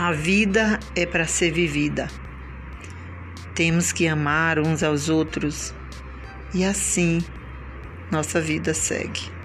A vida é para ser vivida. Temos que amar uns aos outros e assim nossa vida segue.